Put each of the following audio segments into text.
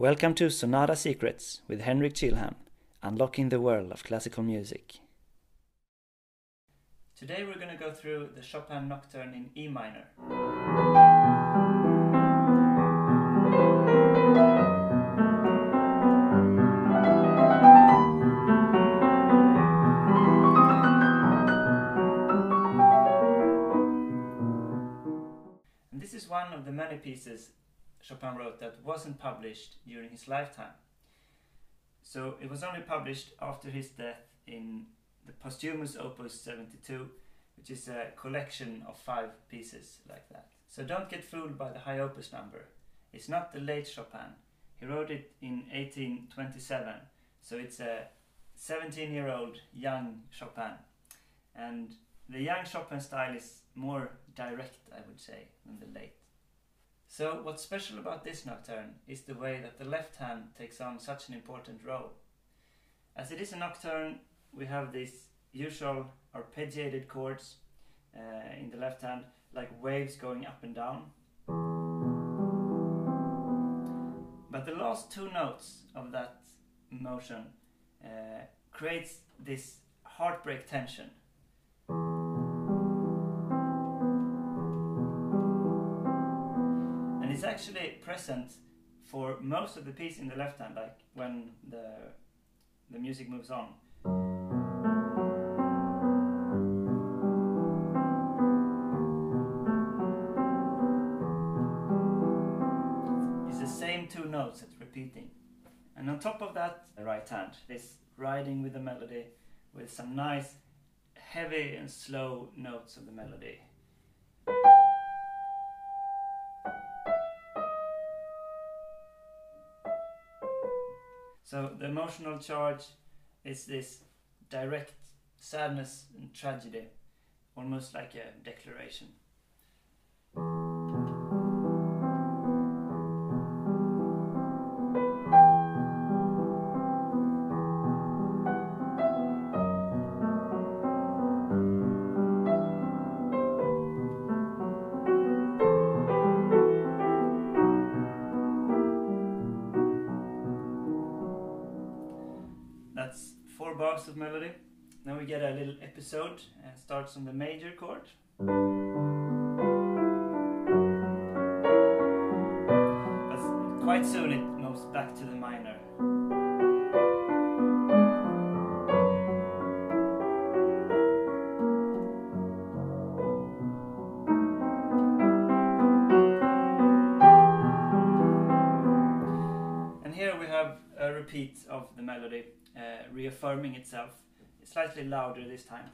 Welcome to Sonata Secrets with Henrik Chilham, unlocking the world of classical music. Today we're going to go through the Chopin Nocturne in E minor. And this is one of the many pieces Chopin wrote that wasn't published during his lifetime. So it was only published after his death in the posthumous Opus 72, which is a collection of five pieces like that. So don't get fooled by the high opus number. It's not the late Chopin. He wrote it in 1827, so it's a 17 year old young Chopin. And the young Chopin style is more direct, I would say, than the late. So, what's special about this nocturne is the way that the left hand takes on such an important role. As it is a nocturne, we have these usual arpeggiated chords uh, in the left hand, like waves going up and down. But the last two notes of that motion uh, creates this heartbreak tension it's actually present for most of the piece in the left hand, like when the the music moves on. It's the same two notes that's repeating. And on top of that, the right hand is riding with the melody with some nice heavy and slow notes of the melody. So the emotional charge is this direct sadness and tragedy, almost like a declaration. Melody. Then we get a little episode. Uh, starts on the major chord. But quite soon it moves back to the minor. Repeat of the melody uh, reaffirming itself. slightly louder this time.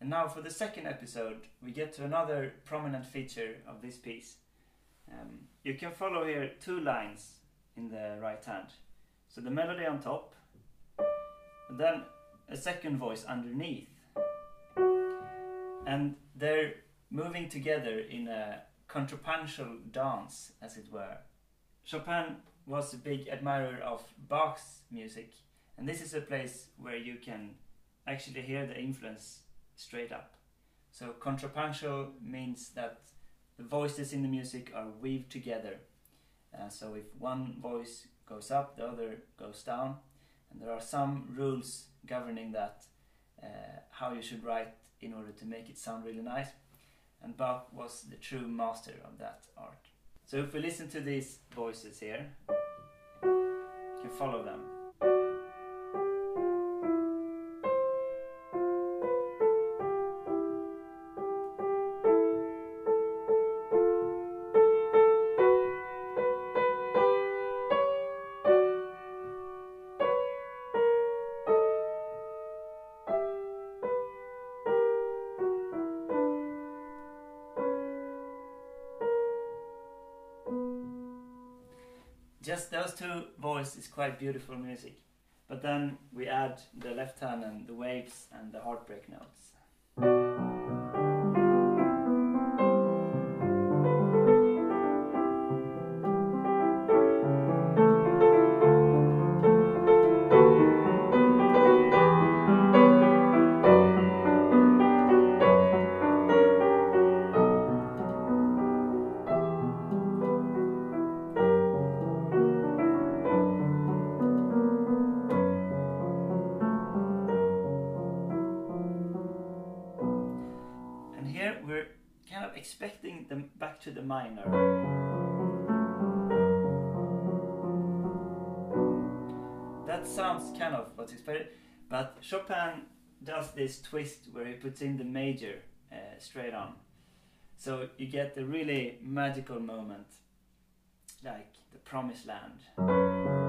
And now for the second episode, we get to another prominent feature of this piece. Um, you can follow here two lines in the right hand. So the melody on top, and then a second voice underneath. And they're moving together in a contrapuntal dance, as it were. Chopin was a big admirer of Bach's music, and this is a place where you can actually hear the influence straight up. So contrapuntal means that the voices in the music are weaved together. Uh, so if one voice goes up, the other goes down. And there are some rules governing that, uh, how you should write in order to make it sound really nice. And Bach was the true master of that art. So if we listen to these voices here, you can follow them. Those two voices is quite beautiful music. But then we add the left hand and the waves and the heartbreak notes. Back to the minor. That sounds kind of what's expected, but Chopin does this twist where he puts in the major uh, straight on. So you get a really magical moment, like the promised land.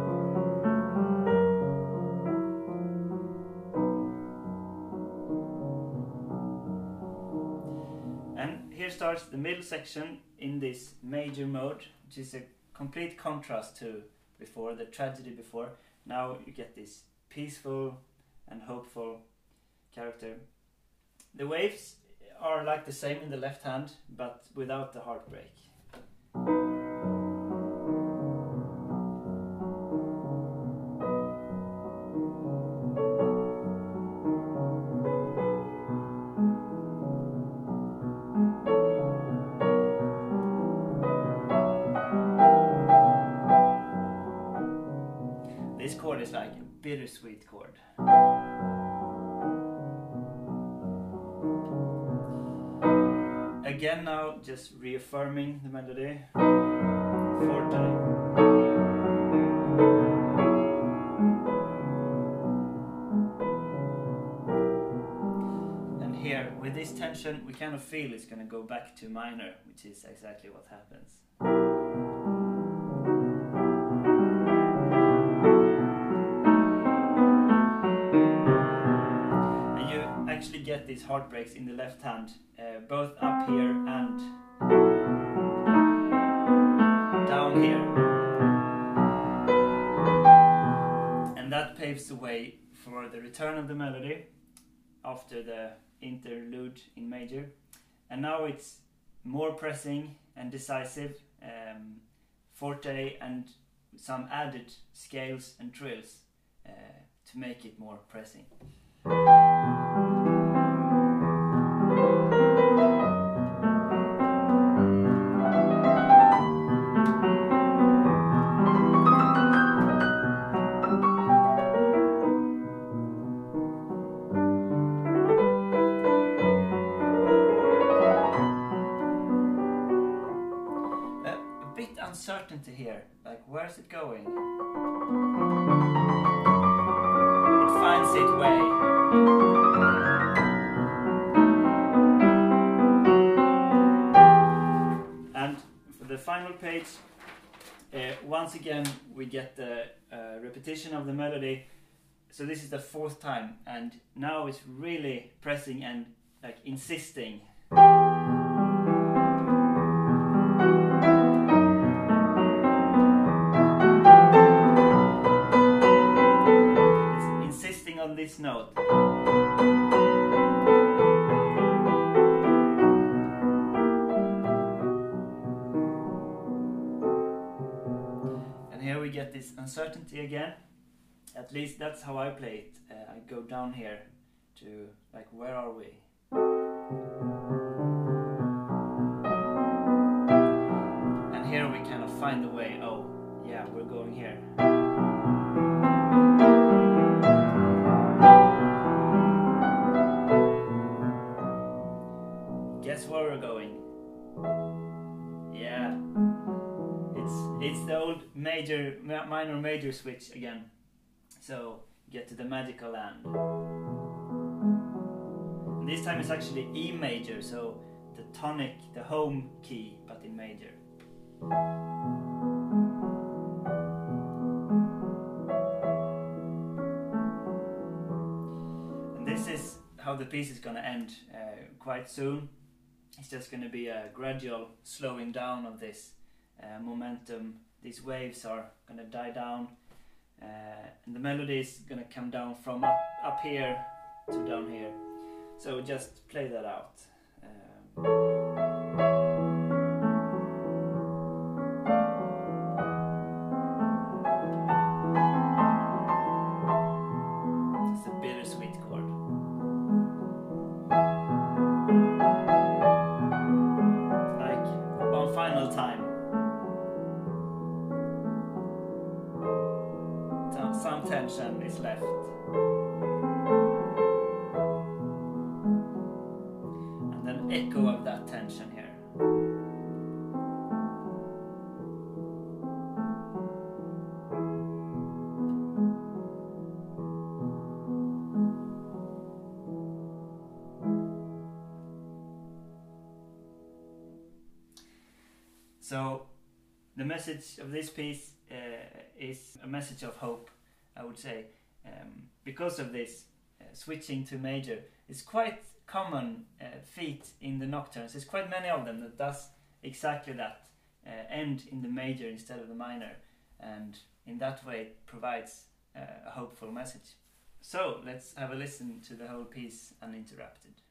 Starts the middle section in this major mode, which is a complete contrast to before, the tragedy before. Now you get this peaceful and hopeful character. The waves are like the same in the left hand, but without the heartbreak. Bittersweet chord. Again now, just reaffirming the melody. Forte. And here, with this tension, we kind of feel it's going to go back to minor, which is exactly what happens. These heartbreaks in the left hand, uh, both up here and down here. And that paves the way for the return of the melody after the interlude in major. And now it's more pressing and decisive, um, forte and some added scales and trills uh, to make it more pressing. Uh, once again we get the uh, repetition of the melody. So this is the fourth time, and now it's really pressing and like insisting. It's insisting on this note. Uncertainty again. At least that's how I play it. Uh, I go down here to like where are we? And here we kind of find the way. Oh, yeah, we're going here. Major, minor, major switch again. So get to the magical land. And this time it's actually E major, so the tonic, the home key, but in major. And this is how the piece is gonna end uh, quite soon. It's just gonna be a gradual slowing down of this uh, momentum these waves are going to die down uh, and the melody is going to come down from up, up here to down here. So just play that out So, the message of this piece uh, is a message of hope, I would say. Um, because of this, uh, switching to major is quite common uh, feat in the nocturnes. There's quite many of them that does exactly that, uh, end in the major instead of the minor, and in that way it provides uh, a hopeful message. So let's have a listen to the whole piece uninterrupted.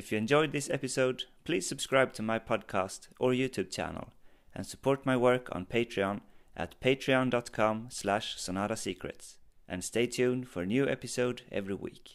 If you enjoyed this episode, please subscribe to my podcast or YouTube channel and support my work on Patreon at patreon.com slash sonatasecrets and stay tuned for a new episode every week.